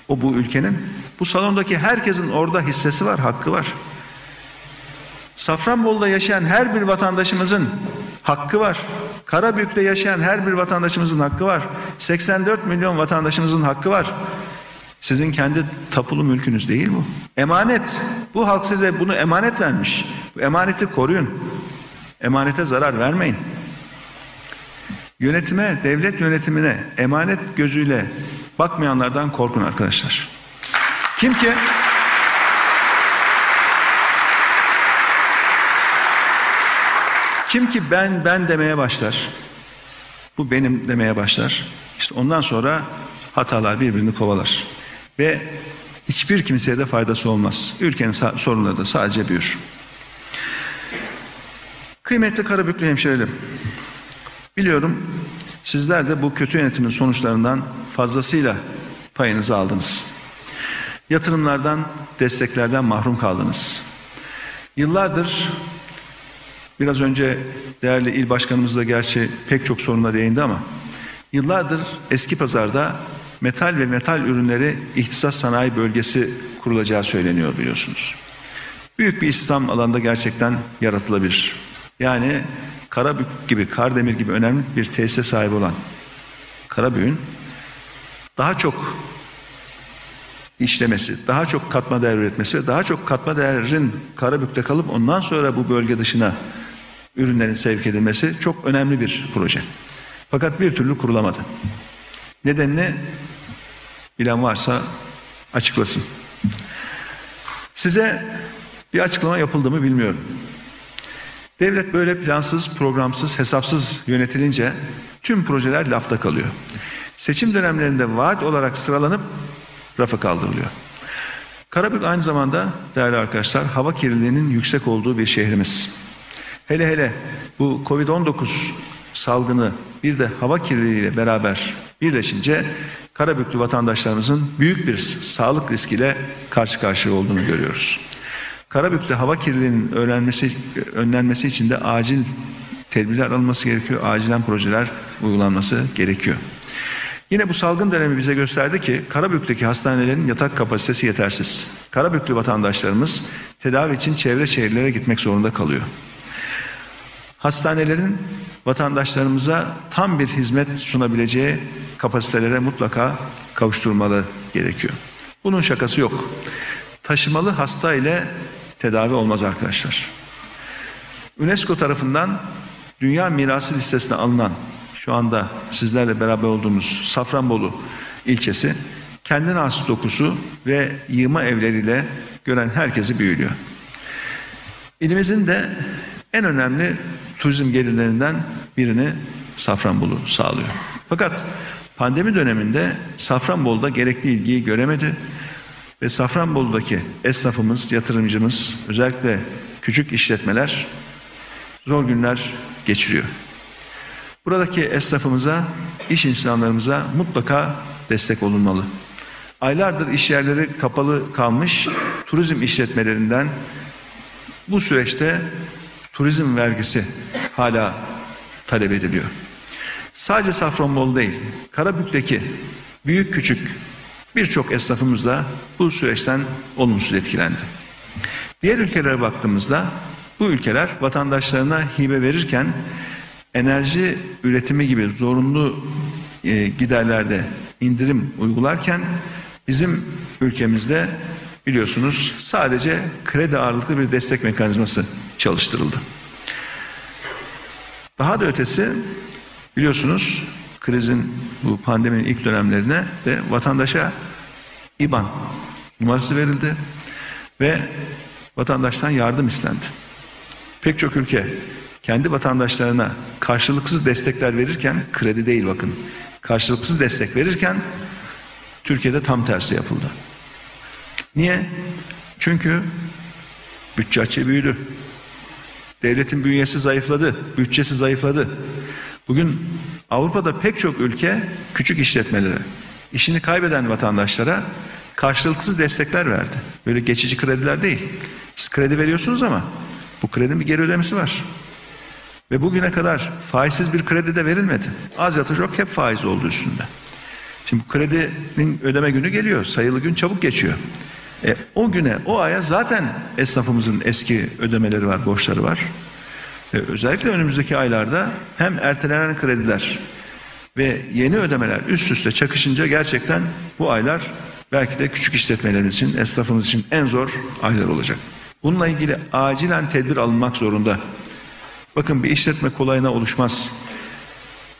O bu ülkenin, bu salondaki herkesin orada hissesi var, hakkı var. Safranbolu'da yaşayan her bir vatandaşımızın hakkı var. Karabük'te yaşayan her bir vatandaşımızın hakkı var. 84 milyon vatandaşımızın hakkı var. Sizin kendi tapulu mülkünüz değil bu. Emanet. Bu halk size bunu emanet vermiş. Bu emaneti koruyun. Emanete zarar vermeyin. Yönetime, devlet yönetimine emanet gözüyle bakmayanlardan korkun arkadaşlar. Kim ki Kim ki ben ben demeye başlar. Bu benim demeye başlar. İşte ondan sonra hatalar birbirini kovalar. Ve hiçbir kimseye de faydası olmaz. Ülkenin sorunları da sadece büyür. Kıymetli Karabüklü hemşerilerim, biliyorum sizler de bu kötü yönetimin sonuçlarından fazlasıyla payınızı aldınız. Yatırımlardan, desteklerden mahrum kaldınız. Yıllardır biraz önce değerli il başkanımız da gerçi pek çok soruna değindi ama yıllardır eski pazarda metal ve metal ürünleri ihtisas sanayi bölgesi kurulacağı söyleniyor biliyorsunuz. Büyük bir İslam alanda gerçekten yaratılabilir. Yani Karabük gibi, Kardemir gibi önemli bir tesis sahibi olan Karabük'ün daha çok işlemesi, daha çok katma değer üretmesi ve daha çok katma değerin Karabük'te kalıp ondan sonra bu bölge dışına ürünlerin sevk edilmesi çok önemli bir proje. Fakat bir türlü kurulamadı. Nedenini bilen varsa açıklasın. Size bir açıklama yapıldı mı bilmiyorum. Devlet böyle plansız, programsız, hesapsız yönetilince tüm projeler lafta kalıyor. Seçim dönemlerinde vaat olarak sıralanıp rafa kaldırılıyor. Karabük aynı zamanda değerli arkadaşlar hava kirliliğinin yüksek olduğu bir şehrimiz. Hele hele bu Covid-19 salgını bir de hava kirliliğiyle beraber birleşince Karabüklü vatandaşlarımızın büyük bir sağlık riskiyle karşı karşıya olduğunu görüyoruz. Karabük'te hava kirliliğinin öğrenmesi, önlenmesi için de acil tedbirler alınması gerekiyor. Acilen projeler uygulanması gerekiyor. Yine bu salgın dönemi bize gösterdi ki Karabük'teki hastanelerin yatak kapasitesi yetersiz. Karabüklü vatandaşlarımız tedavi için çevre şehirlere gitmek zorunda kalıyor. Hastanelerin vatandaşlarımıza tam bir hizmet sunabileceği kapasitelere mutlaka kavuşturmalı gerekiyor. Bunun şakası yok. Taşımalı hasta ile tedavi olmaz arkadaşlar. UNESCO tarafından Dünya Mirası listesine alınan şu anda sizlerle beraber olduğumuz Safranbolu ilçesi kendine has dokusu ve yığma evleriyle gören herkesi büyülüyor. İlimizin de en önemli turizm gelirlerinden birini Safranbolu sağlıyor. Fakat pandemi döneminde Safranbolu'da gerekli ilgiyi göremedi ve Safranbolu'daki esnafımız, yatırımcımız, özellikle küçük işletmeler zor günler geçiriyor. Buradaki esnafımıza, iş insanlarımıza mutlaka destek olunmalı. Aylardır iş yerleri kapalı kalmış turizm işletmelerinden bu süreçte turizm vergisi hala talep ediliyor. Sadece Safranbolu değil, Karabük'teki büyük küçük birçok esnafımız da bu süreçten olumsuz etkilendi. Diğer ülkelere baktığımızda bu ülkeler vatandaşlarına hibe verirken enerji üretimi gibi zorunlu e, giderlerde indirim uygularken bizim ülkemizde biliyorsunuz sadece kredi ağırlıklı bir destek mekanizması çalıştırıldı. Daha da ötesi biliyorsunuz krizin bu pandeminin ilk dönemlerine de vatandaşa IBAN numarası verildi ve vatandaştan yardım istendi. Pek çok ülke kendi vatandaşlarına karşılıksız destekler verirken kredi değil bakın karşılıksız destek verirken Türkiye'de tam tersi yapıldı. Niye? Çünkü bütçe açığı büyüdü. Devletin bünyesi zayıfladı, bütçesi zayıfladı. Bugün Avrupa'da pek çok ülke küçük işletmelere, işini kaybeden vatandaşlara karşılıksız destekler verdi. Böyle geçici krediler değil. Siz kredi veriyorsunuz ama bu kredinin bir geri ödemesi var. Ve bugüne kadar faizsiz bir kredi de verilmedi. Az ya da çok hep faiz oldu üstünde. Şimdi bu kredinin ödeme günü geliyor. Sayılı gün çabuk geçiyor. E, o güne, o aya zaten esnafımızın eski ödemeleri var, borçları var. E, özellikle önümüzdeki aylarda hem ertelenen krediler ve yeni ödemeler üst üste çakışınca gerçekten bu aylar belki de küçük işletmelerimiz için, esnafımız için en zor aylar olacak. Bununla ilgili acilen tedbir alınmak zorunda. Bakın bir işletme kolayına oluşmaz.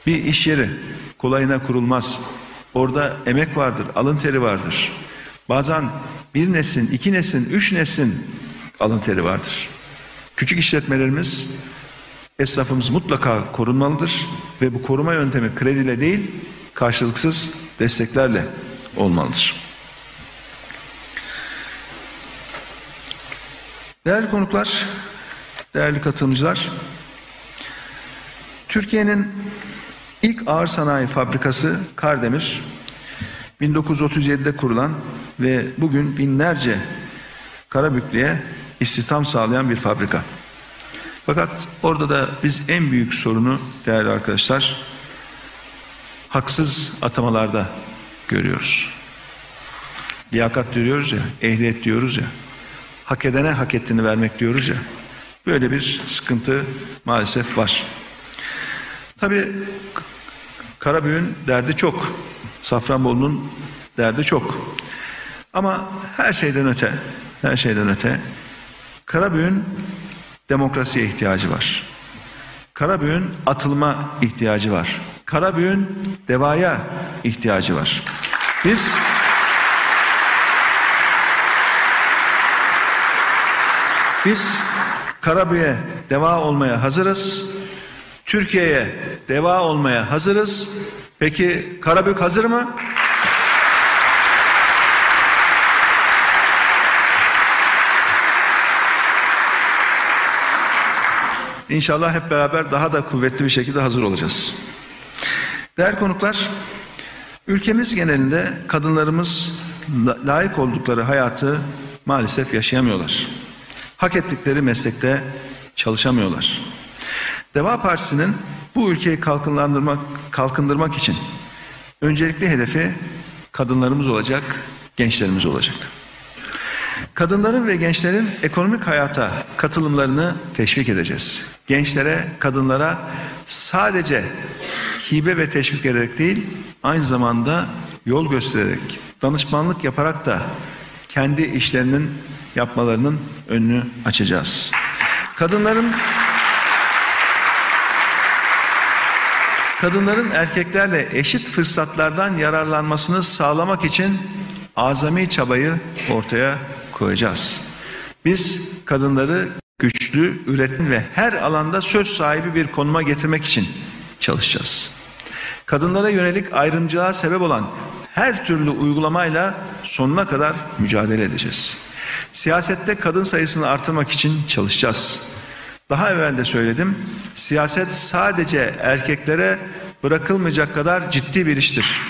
Bir iş yeri kolayına kurulmaz. Orada emek vardır, alın teri vardır. Bazen bir neslin, iki neslin, üç neslin alın teri vardır. Küçük işletmelerimiz, esnafımız mutlaka korunmalıdır ve bu koruma yöntemi krediyle değil, karşılıksız desteklerle olmalıdır. Değerli konuklar, değerli katılımcılar, Türkiye'nin ilk ağır sanayi fabrikası Kardemir 1937'de kurulan ve bugün binlerce Karabüklü'ye istihdam sağlayan bir fabrika. Fakat orada da biz en büyük sorunu değerli arkadaşlar haksız atamalarda görüyoruz. Liyakat diyoruz ya, ehliyet diyoruz ya, hak edene hak ettiğini vermek diyoruz ya. Böyle bir sıkıntı maalesef var. Tabi Karabüğün derdi çok. Safranbolu'nun derdi çok. Ama her şeyden öte, her şeyden öte Karabüğün demokrasiye ihtiyacı var. Karabüğün atılma ihtiyacı var. Karabüğün devaya ihtiyacı var. Biz Biz Karabüğe deva olmaya hazırız. Türkiye'ye deva olmaya hazırız. Peki Karabük hazır mı? İnşallah hep beraber daha da kuvvetli bir şekilde hazır olacağız. Değerli konuklar, ülkemiz genelinde kadınlarımız layık oldukları hayatı maalesef yaşayamıyorlar. Hak ettikleri meslekte çalışamıyorlar. Deva Partisi'nin bu ülkeyi kalkındırmak, kalkındırmak için öncelikli hedefi kadınlarımız olacak, gençlerimiz olacak. Kadınların ve gençlerin ekonomik hayata katılımlarını teşvik edeceğiz. Gençlere, kadınlara sadece hibe ve teşvik ederek değil, aynı zamanda yol göstererek, danışmanlık yaparak da kendi işlerinin yapmalarının önünü açacağız. Kadınların kadınların erkeklerle eşit fırsatlardan yararlanmasını sağlamak için azami çabayı ortaya koyacağız. Biz kadınları güçlü, üretim ve her alanda söz sahibi bir konuma getirmek için çalışacağız. Kadınlara yönelik ayrımcılığa sebep olan her türlü uygulamayla sonuna kadar mücadele edeceğiz. Siyasette kadın sayısını artırmak için çalışacağız. Daha evvel de söyledim. Siyaset sadece erkeklere bırakılmayacak kadar ciddi bir iştir.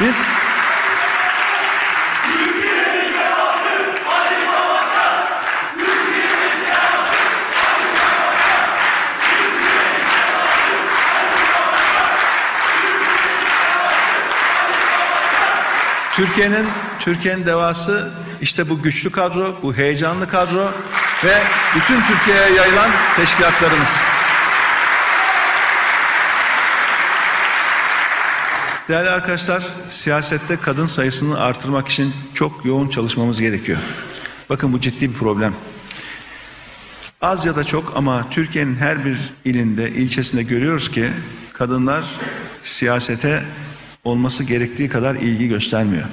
Biz Türkiye'nin Türkiye'nin devası işte bu güçlü kadro, bu heyecanlı kadro ve bütün Türkiye'ye yayılan teşkilatlarımız. Değerli arkadaşlar, siyasette kadın sayısını artırmak için çok yoğun çalışmamız gerekiyor. Bakın bu ciddi bir problem. Az ya da çok ama Türkiye'nin her bir ilinde, ilçesinde görüyoruz ki kadınlar siyasete olması gerektiği kadar ilgi göstermiyor.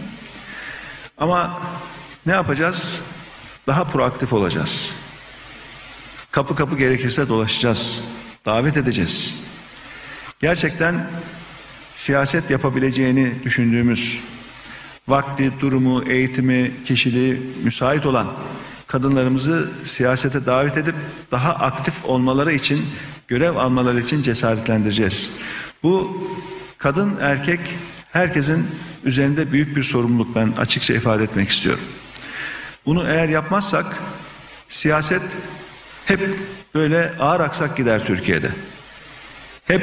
Ama ne yapacağız? Daha proaktif olacağız. Kapı kapı gerekirse dolaşacağız. Davet edeceğiz. Gerçekten siyaset yapabileceğini düşündüğümüz vakti, durumu, eğitimi, kişiliği müsait olan kadınlarımızı siyasete davet edip daha aktif olmaları için, görev almaları için cesaretlendireceğiz. Bu kadın, erkek herkesin üzerinde büyük bir sorumluluk ben açıkça ifade etmek istiyorum. Bunu eğer yapmazsak siyaset hep böyle ağır aksak gider Türkiye'de. Hep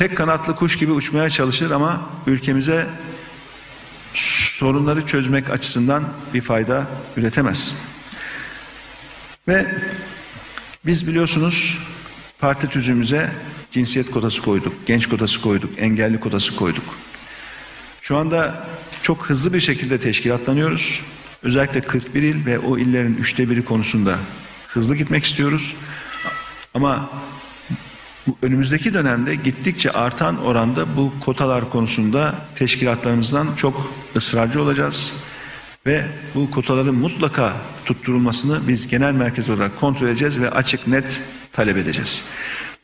tek kanatlı kuş gibi uçmaya çalışır ama ülkemize sorunları çözmek açısından bir fayda üretemez. Ve biz biliyorsunuz parti tüzüğümüze cinsiyet kotası koyduk, genç kotası koyduk, engelli kotası koyduk. Şu anda çok hızlı bir şekilde teşkilatlanıyoruz. Özellikle 41 il ve o illerin üçte biri konusunda hızlı gitmek istiyoruz. Ama önümüzdeki dönemde gittikçe artan oranda bu kotalar konusunda teşkilatlarımızdan çok ısrarcı olacağız. Ve bu kotaların mutlaka tutturulmasını biz genel merkez olarak kontrol edeceğiz ve açık net talep edeceğiz.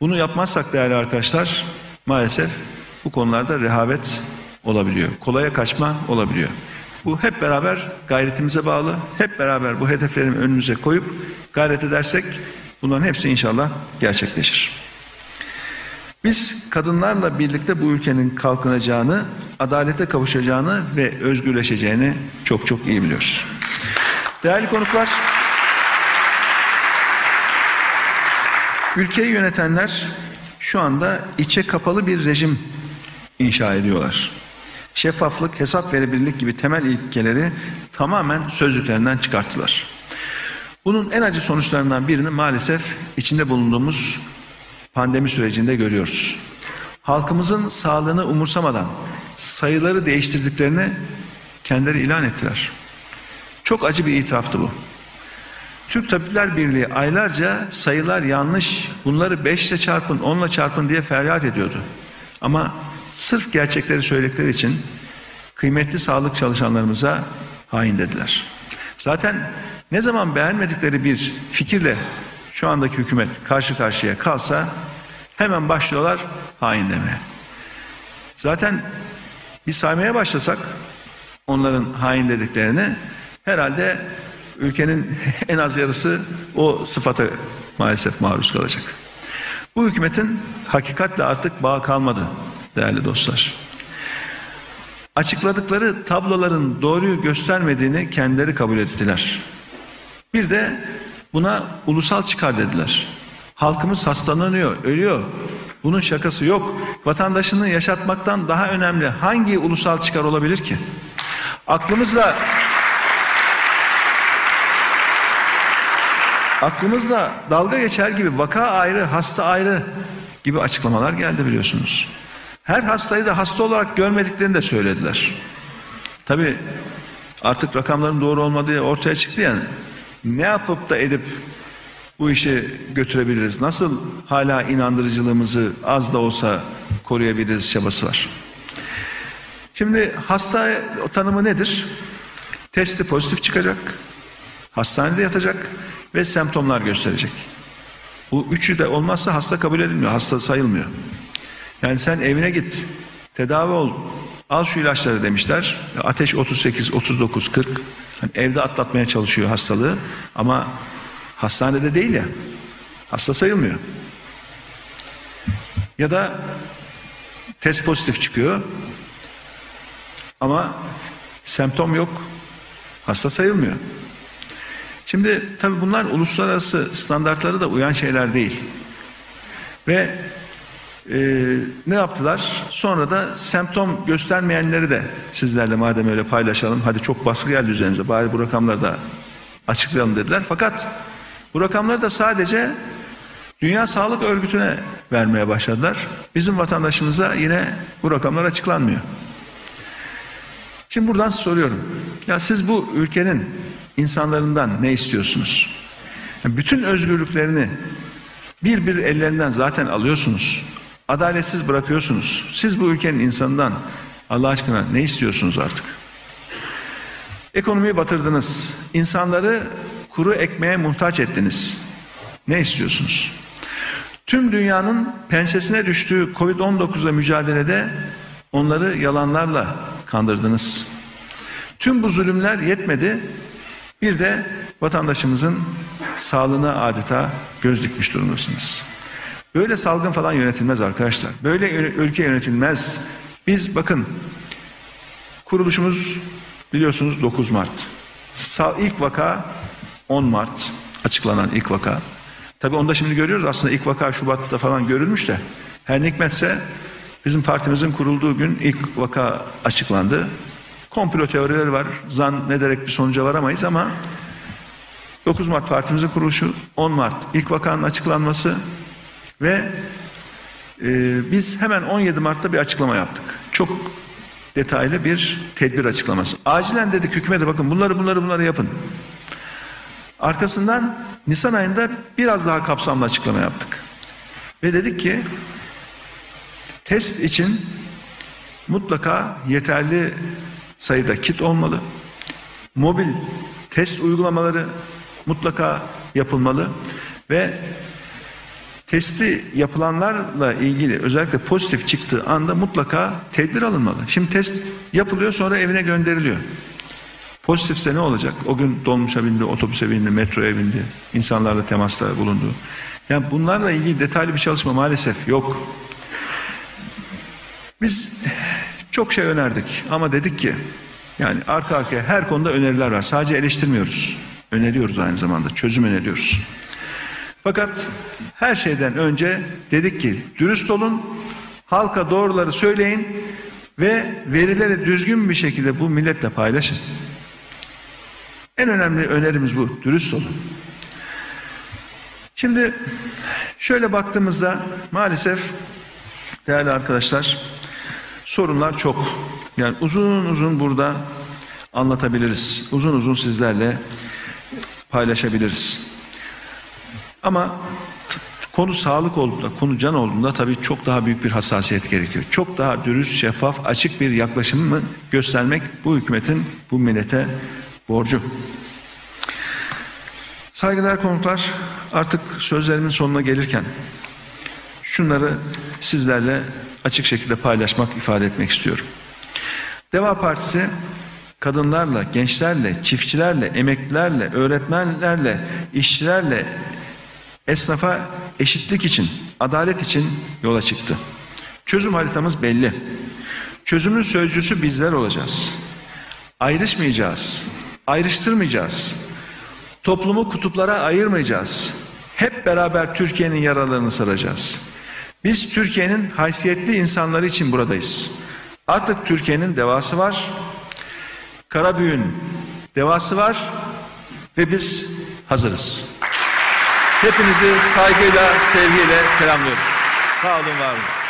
Bunu yapmazsak değerli arkadaşlar maalesef bu konularda rehavet olabiliyor. Kolaya kaçma olabiliyor. Bu hep beraber gayretimize bağlı. Hep beraber bu hedefleri önümüze koyup gayret edersek bunların hepsi inşallah gerçekleşir. Biz kadınlarla birlikte bu ülkenin kalkınacağını, adalete kavuşacağını ve özgürleşeceğini çok çok iyi biliyoruz. Değerli konuklar, ülkeyi yönetenler şu anda içe kapalı bir rejim inşa ediyorlar. Şeffaflık, hesap verebilirlik gibi temel ilkeleri tamamen sözlüklerinden çıkarttılar. Bunun en acı sonuçlarından birini maalesef içinde bulunduğumuz pandemi sürecinde görüyoruz. Halkımızın sağlığını umursamadan sayıları değiştirdiklerini kendileri ilan ettiler. Çok acı bir itiraftı bu. Türk Tabipler Birliği aylarca sayılar yanlış, bunları 5 ile çarpın, 10 ile çarpın diye feryat ediyordu. Ama sırf gerçekleri söyledikleri için kıymetli sağlık çalışanlarımıza hain dediler. Zaten ne zaman beğenmedikleri bir fikirle şu andaki hükümet karşı karşıya kalsa hemen başlıyorlar hain demeye. Zaten bir saymaya başlasak onların hain dediklerini herhalde ülkenin en az yarısı o sıfata maalesef maruz kalacak. Bu hükümetin hakikatle artık bağ kalmadı değerli dostlar. Açıkladıkları tabloların doğruyu göstermediğini kendileri kabul ettiler. Bir de buna ulusal çıkar dediler. Halkımız hastalanıyor, ölüyor. Bunun şakası yok. Vatandaşını yaşatmaktan daha önemli hangi ulusal çıkar olabilir ki? Aklımızla aklımızla dalga geçer gibi vaka ayrı, hasta ayrı gibi açıklamalar geldi biliyorsunuz. Her hastayı da hasta olarak görmediklerini de söylediler. Tabi artık rakamların doğru olmadığı ortaya çıktı yani. Ne yapıp da edip bu işi götürebiliriz? Nasıl hala inandırıcılığımızı az da olsa koruyabiliriz çabası var. Şimdi hasta tanımı nedir? Testi pozitif çıkacak, hastanede yatacak ve semptomlar gösterecek. Bu üçü de olmazsa hasta kabul edilmiyor, hasta sayılmıyor. Yani sen evine git, tedavi ol, al şu ilaçları demişler. Ateş 38, 39, 40. Yani evde atlatmaya çalışıyor hastalığı ama hastanede değil ya. Hasta sayılmıyor. Ya da test pozitif çıkıyor ama semptom yok. Hasta sayılmıyor. Şimdi tabii bunlar uluslararası standartlara da uyan şeyler değil. Ve e, ne yaptılar? Sonra da semptom göstermeyenleri de sizlerle madem öyle paylaşalım. Hadi çok baskı geldi üzerimize. Bari bu rakamları da açıklayalım dediler. Fakat bu rakamları da sadece Dünya Sağlık Örgütü'ne vermeye başladılar. Bizim vatandaşımıza yine bu rakamlar açıklanmıyor. Şimdi buradan soruyorum. Ya siz bu ülkenin insanlarından ne istiyorsunuz? Bütün özgürlüklerini bir bir ellerinden zaten alıyorsunuz. Adaletsiz bırakıyorsunuz. Siz bu ülkenin insanından Allah aşkına ne istiyorsunuz artık? Ekonomiyi batırdınız. İnsanları kuru ekmeğe muhtaç ettiniz. Ne istiyorsunuz? Tüm dünyanın pensesine düştüğü Covid-19'la mücadelede onları yalanlarla kandırdınız. Tüm bu zulümler yetmedi. Bir de vatandaşımızın sağlığına adeta göz dikmiş durumdasınız. Böyle salgın falan yönetilmez arkadaşlar. Böyle ülke yönetilmez. Biz bakın kuruluşumuz biliyorsunuz 9 Mart. İlk vaka 10 Mart açıklanan ilk vaka. Tabii onda şimdi görüyoruz aslında ilk vaka Şubat'ta falan görülmüş de. Her ne hikmetse bizim partimizin kurulduğu gün ilk vaka açıklandı. Komplo teorileri var. Zannederek bir sonuca varamayız ama 9 Mart partimizin kuruluşu, 10 Mart ilk vakanın açıklanması ve e, biz hemen 17 Mart'ta bir açıklama yaptık. Çok detaylı bir tedbir açıklaması. Acilen dedik hükümete bakın bunları bunları bunları yapın. Arkasından Nisan ayında biraz daha kapsamlı açıklama yaptık. Ve dedik ki test için mutlaka yeterli sayıda kit olmalı. Mobil test uygulamaları mutlaka yapılmalı ve testi yapılanlarla ilgili özellikle pozitif çıktığı anda mutlaka tedbir alınmalı. Şimdi test yapılıyor sonra evine gönderiliyor. Pozitifse ne olacak? O gün dolmuşa bindi, otobüse bindi, metroya bindi, insanlarla temasta bulundu. Yani bunlarla ilgili detaylı bir çalışma maalesef yok. Biz çok şey önerdik ama dedik ki yani arka arkaya her konuda öneriler var. Sadece eleştirmiyoruz. Öneriyoruz aynı zamanda. Çözüm öneriyoruz. Fakat her şeyden önce dedik ki dürüst olun, halka doğruları söyleyin ve verileri düzgün bir şekilde bu milletle paylaşın. En önemli önerimiz bu. Dürüst olun. Şimdi şöyle baktığımızda maalesef değerli arkadaşlar sorunlar çok. Yani uzun uzun burada anlatabiliriz. Uzun uzun sizlerle paylaşabiliriz. Ama konu sağlık olduğunda, konu can olduğunda tabii çok daha büyük bir hassasiyet gerekiyor. Çok daha dürüst, şeffaf, açık bir yaklaşımı göstermek bu hükümetin, bu millete borcu. Saygıdeğer konuklar, artık sözlerimin sonuna gelirken şunları sizlerle açık şekilde paylaşmak, ifade etmek istiyorum. Deva Partisi kadınlarla, gençlerle, çiftçilerle, emeklilerle, öğretmenlerle, işçilerle, esnafa eşitlik için, adalet için yola çıktı. Çözüm haritamız belli. Çözümün sözcüsü bizler olacağız. Ayrışmayacağız, ayrıştırmayacağız. Toplumu kutuplara ayırmayacağız. Hep beraber Türkiye'nin yaralarını saracağız. Biz Türkiye'nin haysiyetli insanları için buradayız. Artık Türkiye'nin devası var. Karabüğün devası var ve biz hazırız. Hepinizi saygıyla, sevgiyle selamlıyorum. Sağ olun, var olun.